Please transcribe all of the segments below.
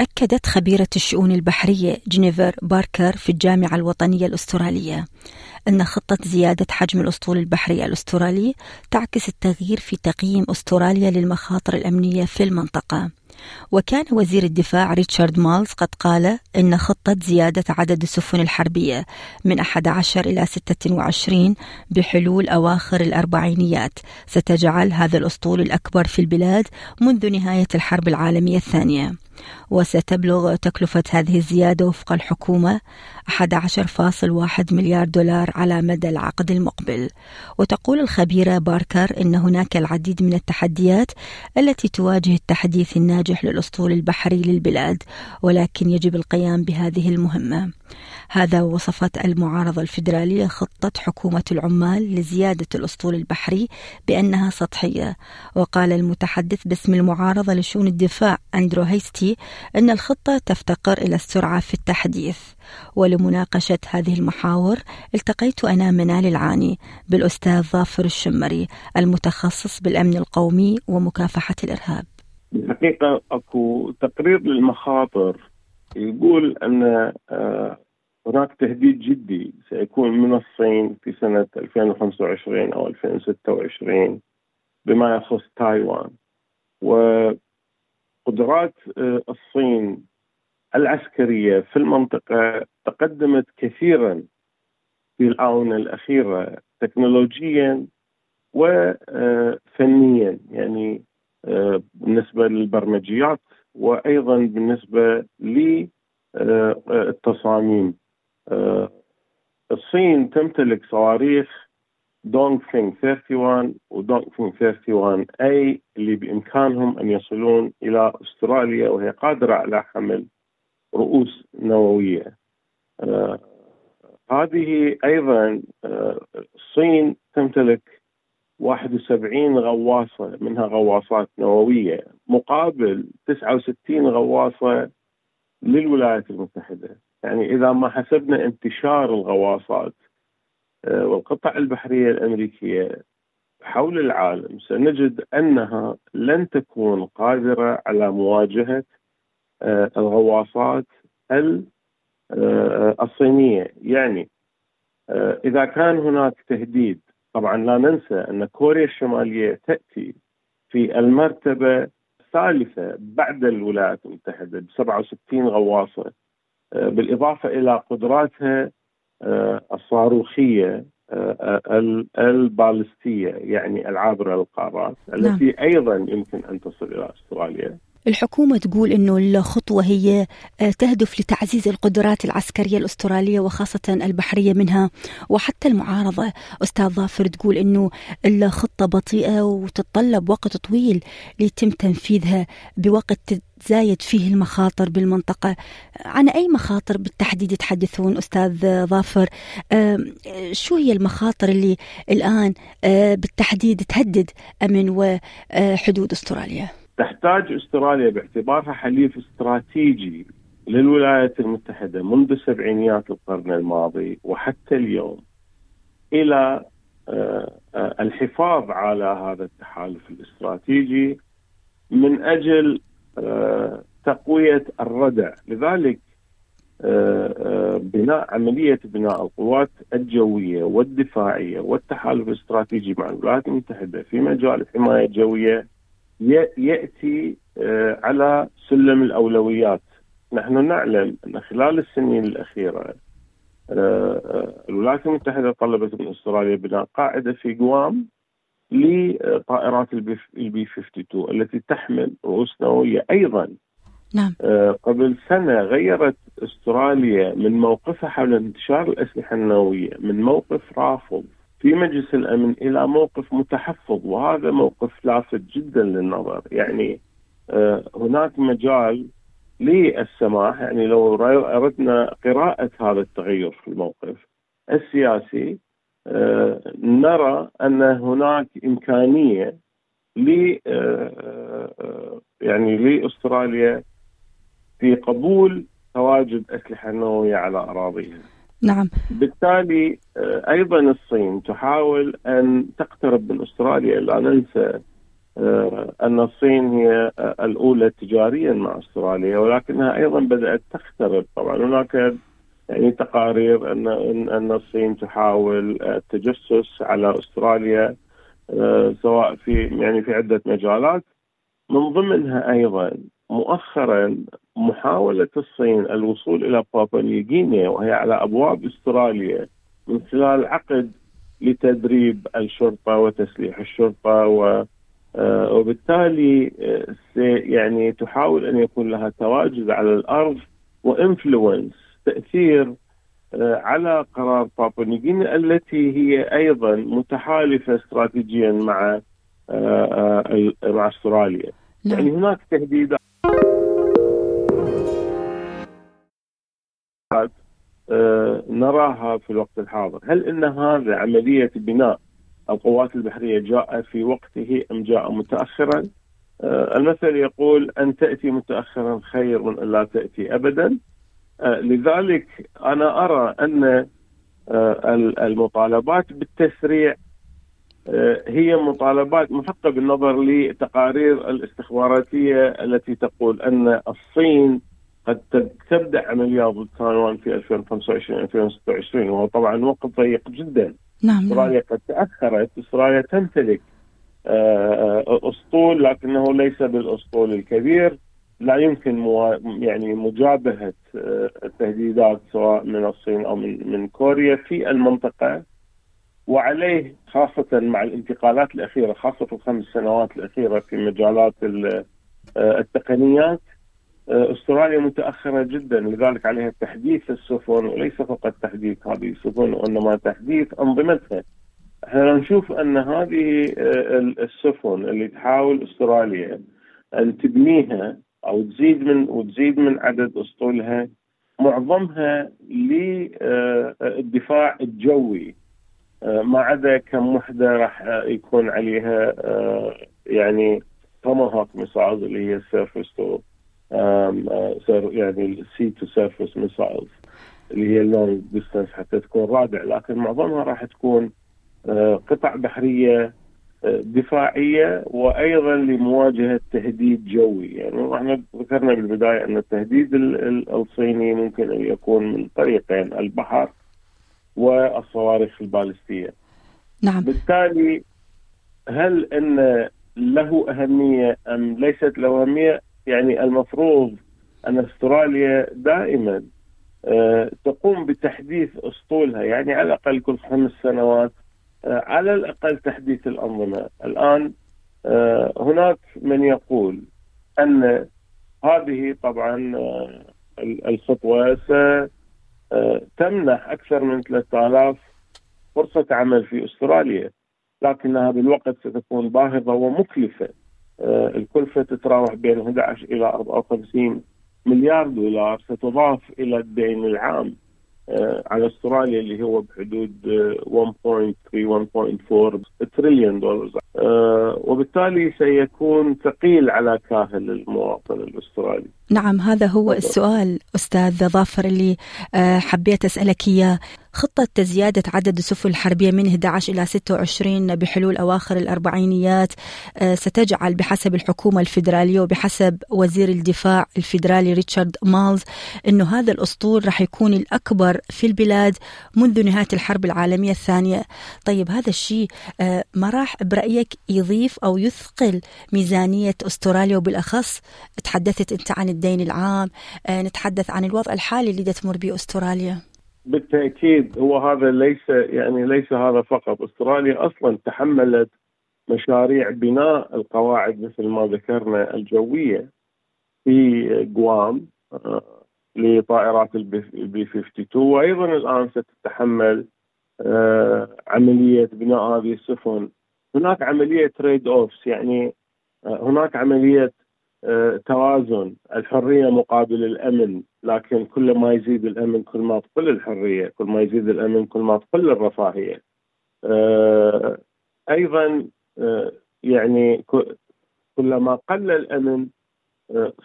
أكدت خبيرة الشؤون البحرية جينيفر باركر في الجامعة الوطنية الأسترالية أن خطة زيادة حجم الأسطول البحري الأسترالي تعكس التغيير في تقييم أستراليا للمخاطر الأمنية في المنطقة. وكان وزير الدفاع ريتشارد مالز قد قال إن خطة زيادة عدد السفن الحربية من 11 إلى 26 بحلول أواخر الأربعينيات ستجعل هذا الأسطول الأكبر في البلاد منذ نهاية الحرب العالمية الثانية. وستبلغ تكلفة هذه الزيادة وفق الحكومة 11.1 مليار دولار على مدى العقد المقبل. وتقول الخبيرة باركر إن هناك العديد من التحديات التي تواجه التحديث الناجح للأسطول البحري للبلاد ولكن يجب القيام بهذه المهمة. هذا وصفت المعارضة الفيدرالية خطة حكومة العمال لزيادة الأسطول البحري بأنها سطحية. وقال المتحدث باسم المعارضة لشؤون الدفاع أندرو هيستي أن الخطة تفتقر إلى السرعة في التحديث. ولمناقشة هذه المحاور التقيت أنا منال العاني بالأستاذ ظافر الشمري المتخصص بالأمن القومي ومكافحة الإرهاب. الحقيقة أكو تقرير للمخاطر يقول أن آه، هناك تهديد جدي سيكون من الصين في سنة 2025 أو 2026 بما يخص تايوان. وقدرات آه، الصين العسكرية في المنطقة تقدمت كثيرا في الآونة الأخيرة تكنولوجيا وفنيا يعني آه، بالنسبة للبرمجيات وأيضا بالنسبة للتصاميم آه، الصين تمتلك صواريخ دونغ فينغ 31 ودونغ فينغ 31 اي اللي بإمكانهم أن يصلون إلى أستراليا وهي قادرة على حمل رؤوس نووية. آه هذه أيضا آه الصين تمتلك 71 غواصة منها غواصات نووية مقابل 69 غواصة للولايات المتحدة. يعني إذا ما حسبنا انتشار الغواصات آه، والقطع البحرية الأمريكية حول العالم سنجد أنها لن تكون قادرة على مواجهة آه، الغواصات آه، الصينية يعني إذا كان هناك تهديد طبعا لا ننسى أن كوريا الشمالية تأتي في المرتبة الثالثة بعد الولايات المتحدة ب 67 غواصة بالإضافة إلى قدراتها آه، الصاروخية آه، البالستية يعني العابره للقارات التي نعم. أيضا يمكن أن تصل إلى أستراليا الحكومة تقول أنه الخطوة هي آه، تهدف لتعزيز القدرات العسكرية الأسترالية وخاصة البحرية منها. وحتى المعارضة أستاذ ظافر تقول أنه الخطة بطيئة وتتطلب وقت طويل ليتم تنفيذها بوقت تزايد فيه المخاطر بالمنطقة. عن أي مخاطر بالتحديد يتحدثون أستاذ ظافر؟ شو هي المخاطر اللي الآن آه، بالتحديد تهدد أمن وحدود أستراليا؟ تحتاج استراليا باعتبارها حليف استراتيجي للولايات المتحدة منذ سبعينيات القرن الماضي وحتى اليوم إلى آه، آه، الحفاظ على هذا التحالف الاستراتيجي من أجل آه، تقوية الردع. لذلك بناء عملية بناء القوات الجوية والدفاعية والتحالف الاستراتيجي مع الولايات المتحدة في مجال الحماية الجوية يأتي آه، على سلم الأولويات نحن نعلم أن خلال السنين الأخيرة آه، آه، الولايات المتحدة طلبت من أستراليا بناء قاعدة في قوام لطائرات البي 52 التي تحمل رؤوس نووية أيضا نعم. قبل سنة غيرت أستراليا من موقفها حول انتشار الأسلحة النووية من موقف رافض في مجلس الأمن إلى موقف متحفظ وهذا موقف لافت جدا للنظر يعني آه، هناك مجال للسماح يعني لو أردنا قراءة هذا التغير في الموقف السياسي نرى أن هناك إمكانية ل يعني لأستراليا في قبول تواجد أسلحة نووية على أراضيها. نعم. بالتالي أيضا الصين تحاول أن تقترب من أستراليا. لا ننسى أن الصين هي الأولى تجاريا مع أستراليا ولكنها أيضا بدأت تقترب. طبعا هناك يعني تقارير أن إن الصين تحاول التجسس على أستراليا آه، سواء في يعني في عدة مجالات. من ضمنها أيضا مؤخرا محاولة الصين الوصول إلى بابا نيوغينيا وهي على أبواب أستراليا من خلال عقد لتدريب الشرطة وتسليح الشرطة و آه، وبالتالي آه، يعني تحاول أن يكون لها تواجد على الأرض وإنفلونس تأثير آه، على قرار بابا نيغينيا التي هي أيضا متحالفة استراتيجيا مع مع أستراليا نعم. يعني هناك تهديدات نراها في الوقت الحاضر. هل إن هذا عملية بناء القوات البحرية جاء في وقته أم جاء متأخرا؟ آه، المثل يقول أن تأتي متأخرا خير من أن لا تأتي أبدا. آه، لذلك أنا أرى أن آه، المطالبات بالتسريع هي مطالبات محقة بالنظر لتقارير الاستخباراتية التي تقول أن الصين قد عمليات ضد تايوان في 2025 2026 وهو طبعا وقت ضيق جدا. نعم استراليا قد تأخرت استراليا تمتلك آه، آه، أسطول لكنه ليس بالأسطول الكبير. لا يمكن مو يعني مجابهة آه، التهديدات سواء من الصين أو من من كوريا في المنطقة وعليه خاصة مع الانتقالات الأخيرة خاصة في الخمس سنوات الأخيرة في مجالات التقنيات. أستراليا متأخرة جدا لذلك عليها تحديث السفن وليس فقط تحديث هذه السفن وإنما تحديث أنظمتها. إحنا نشوف أن هذه آه، السفن اللي تحاول أستراليا أن تبنيها أو تزيد من وتزيد من عدد أسطولها معظمها للدفاع الجوي آه، ما عدا كم وحدة راح يكون عليها آه، يعني Tomahawk missiles اللي هي ال surface to يعني ال sea to surface missiles اللي هي ال long distance حتى تكون رادع لكن معظمها راح تكون آه، قطع بحرية آه، دفاعية وأيضا لمواجهة تهديد جوي يعني إحنا ذكرنا بالبداية أن التهديد الصيني ممكن أن يكون من طريقين البحر والصواريخ البالستية. نعم. بالتالي هل إن له أهمية أم ليست له أهمية؟ يعني المفروض أن أستراليا دائما آه، تقوم بتحديث أسطولها يعني على الأقل كل خمس سنوات آه، على الأقل تحديث الأنظمة، الآن آه، هناك من يقول أن هذه طبعا الخطوة ستمنح أكثر من 3000 فرصة عمل في أستراليا لكنها بالوقت ستكون باهظة ومكلفة. آه، الكلفة تتراوح بين 11 إلى 54 مليار دولار ستضاف إلى الدين العام آه، على أستراليا اللي هو بحدود 1.3 1.4 تريليون دولار وبالتالي سيكون ثقيل على كاهل المواطن الأسترالي. نعم هذا هو السؤال أستاذ ظافر اللي آه، حبيت أسألك إياه. خطة زيادة عدد السفن الحربية من 11 إلى 26 بحلول أواخر الأربعينيات آه، ستجعل بحسب الحكومة الفيدرالية وبحسب وزير الدفاع الفيدرالي ريتشارد مالز أنه هذا الأسطول راح يكون الأكبر في البلاد منذ نهاية الحرب العالمية الثانية. طيب هذا الشيء آه، ما راح برأيك يضيف أو يثقل ميزانية أستراليا وبالأخص؟ تحدثت أنت عن الدين العام آه، نتحدث عن الوضع الحالي اللي تمر به أستراليا. بالتأكيد هو هذا ليس يعني ليس هذا فقط. أستراليا أصلا تحملت مشاريع بناء القواعد مثل ما ذكرنا الجوية في جوام آه، لطائرات ال B 52 وأيضا الآن ستتحمل آه، عملية بناء هذه السفن. هناك عملية trade offs يعني هناك عملية توازن. الحرية مقابل الأمن لكن كل ما يزيد الأمن كل ما تقل الحرية، كل ما يزيد الأمن كل ما تقل الرفاهية. أيضا يعني كلما قل الأمن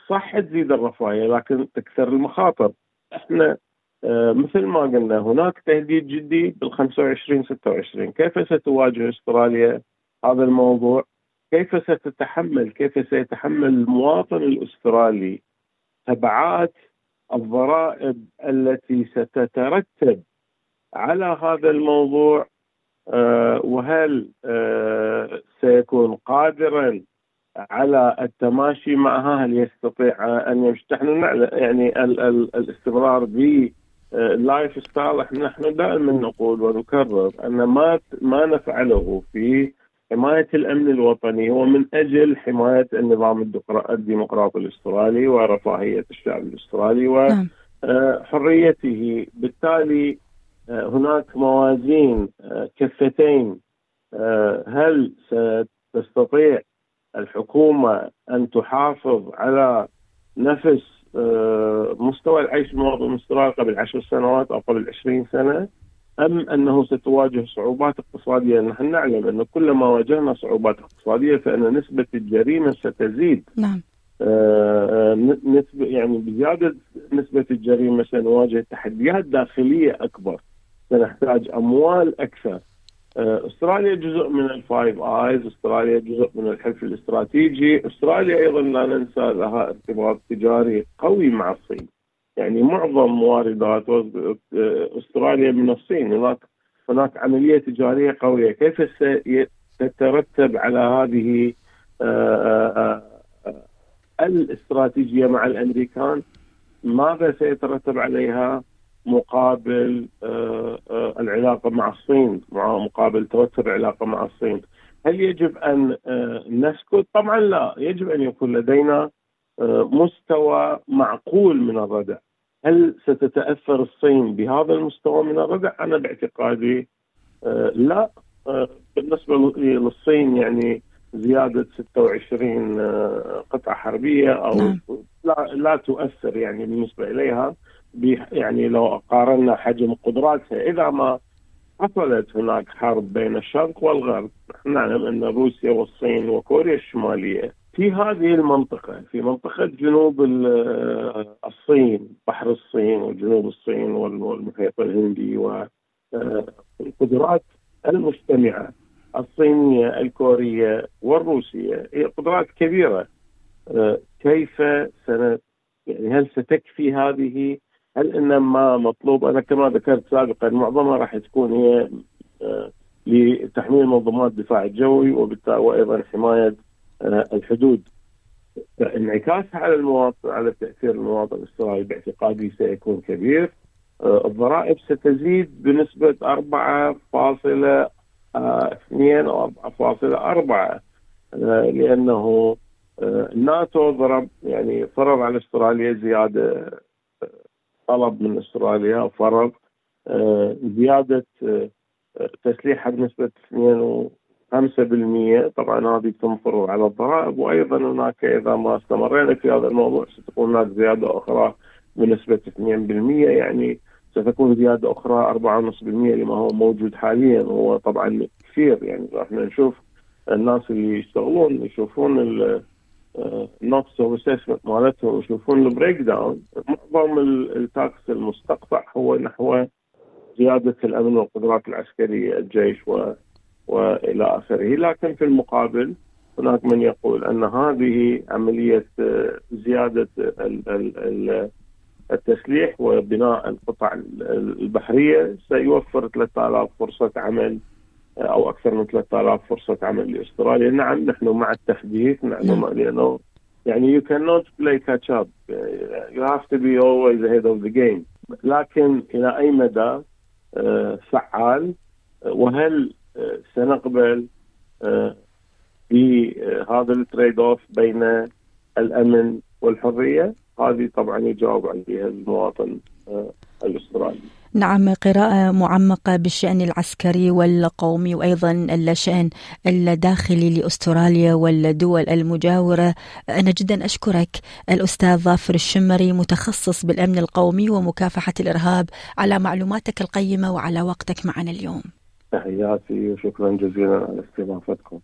صح تزيد الرفاهية لكن تكثر المخاطر. إحنا مثل ما قلنا هناك تهديد جدي بال 25 26 كيف ستواجه أستراليا هذا الموضوع؟ كيف ستتحمل كيف سيتحمل المواطن الأسترالي تبعات الضرائب التي ستترتب على هذا الموضوع؟ آه، وهل آه، سيكون قادرا على التماشي معها؟ هل يستطيع أن يمشي نحن يعني الاستمرار ب ال lifestyle إحنا نحن دائما نقول ونكرر أن ما ما نفعله في حماية الأمن الوطني هو من أجل حماية النظام الديمقراطي الأسترالي ورفاهية الشعب الأسترالي وحريته نعم. بالتالي آه، هناك موازين آه، كفتين آه، هل ستستطيع الحكومة أن تحافظ على نفس آه، مستوى العيش المواطن الاسترالي قبل عشر سنوات أو قبل عشرين سنة أم أنه ستواجه صعوبات اقتصادية؟ نحن نعلم انه كلما واجهنا صعوبات اقتصادية فإن نسبة الجريمة ستزيد. نعم. آه, آه، نسبة يعني بزيادة نسبة الجريمة سنواجه تحديات داخلية أكبر سنحتاج أموال أكثر آه، أستراليا جزء من ال Five Eyes، أستراليا جزء من الحلف الاستراتيجي، أستراليا أيضا لا ننسى لها ارتباط تجاري قوي مع الصين. يعني معظم مواردات استراليا من الصين، هناك هناك عملية تجارية قوية، كيف ستترتب على هذه آه، آه، الاستراتيجية مع الأمريكان؟ ماذا سيترتب عليها؟ مقابل آه، آه، العلاقة مع الصين مقابل توتر العلاقة مع الصين هل يجب أن آه، نسكت؟ طبعا لا يجب أن يكون لدينا مستوى معقول من الردع هل ستتأثر الصين بهذا المستوى من الردع؟ أنا باعتقادي لا بالنسبة للصين يعني زيادة 26 قطعة حربية أو نعم. لا لا تؤثر يعني بالنسبة إليها يعني لو قارنا حجم قدراتها إذا ما حصلت هناك حرب بين الشرق والغرب نعلم أن روسيا والصين وكوريا الشمالية في هذه المنطقة في منطقة جنوب الصين بحر الصين وجنوب الصين والمحيط الهندي والقدرات المجتمعة الصينية الكورية والروسية هي قدرات كبيرة. كيف سنت يعني هل ستكفي هذه؟ هل إن ما مطلوب؟ أنا كما ذكرت سابقا معظمها راح تكون هي آه، لتحميل منظومات الدفاع الجوي وبالتالي وأيضا حماية الحدود. انعكاسها على المواطن على تأثير المواطن الاسترالي باعتقادي سيكون كبير. آه، الضرائب ستزيد بنسبة 4.2 أو 4.4 لأنه الناتو ضرب يعني فرض على استراليا زيادة طلب من استراليا فرض آه، زيادة آه، تسليحها بنسبة 2.5% طبعا هذه تنفر على الضرائب وأيضا هناك إذا ما استمرينا في هذا الموضوع ستكون هناك زيادة أخرى بنسبة 2% يعني ستكون زيادة أخرى 4.5% لما هو موجود حاليا. هو طبعا كثير. يعني إحنا نشوف الناس اللي يشتغلون يشوفون ال notice of assessment مالتهم يشوفون ال breakdown معظم ال tax المستقطع هو نحو زيادة الأمن والقدرات العسكرية الجيش و وإلى آخره، لكن في المقابل هناك من يقول أن هذه عملية آه، زيادة التسليح وبناء القطع البحرية سيوفر 3000 فرصة عمل أو أكثر من 3000 فرصة عمل لأستراليا، نعم نحن مع التحديث نعم, نعم. لأنه يعني you cannot play catch up. You have to be always ahead of the game. لكن إلى أي مدى؟ آه، فعال؟ وهل آه، سنقبل آه، بهذا ال trade off بين الأمن والحرية. هذه طبعا يجاوب عليها المواطن الأسترالي. نعم قراءة معمقة بالشأن العسكري والقومي وأيضا الشأن الداخلي لأستراليا والدول المجاورة. أنا جدا أشكرك الأستاذ ظافر الشمري متخصص بالأمن القومي ومكافحة الإرهاب على معلوماتك القيمة وعلى وقتك معنا اليوم. تحياتي وشكرا جزيلا على استضافتكم.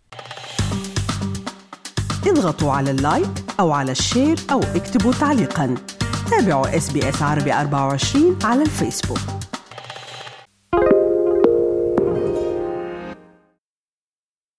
اضغطوا على ال like أو على ال share أو اكتبوا تعليقا. تابعوا SBS عربي 24 على الفيسبوك.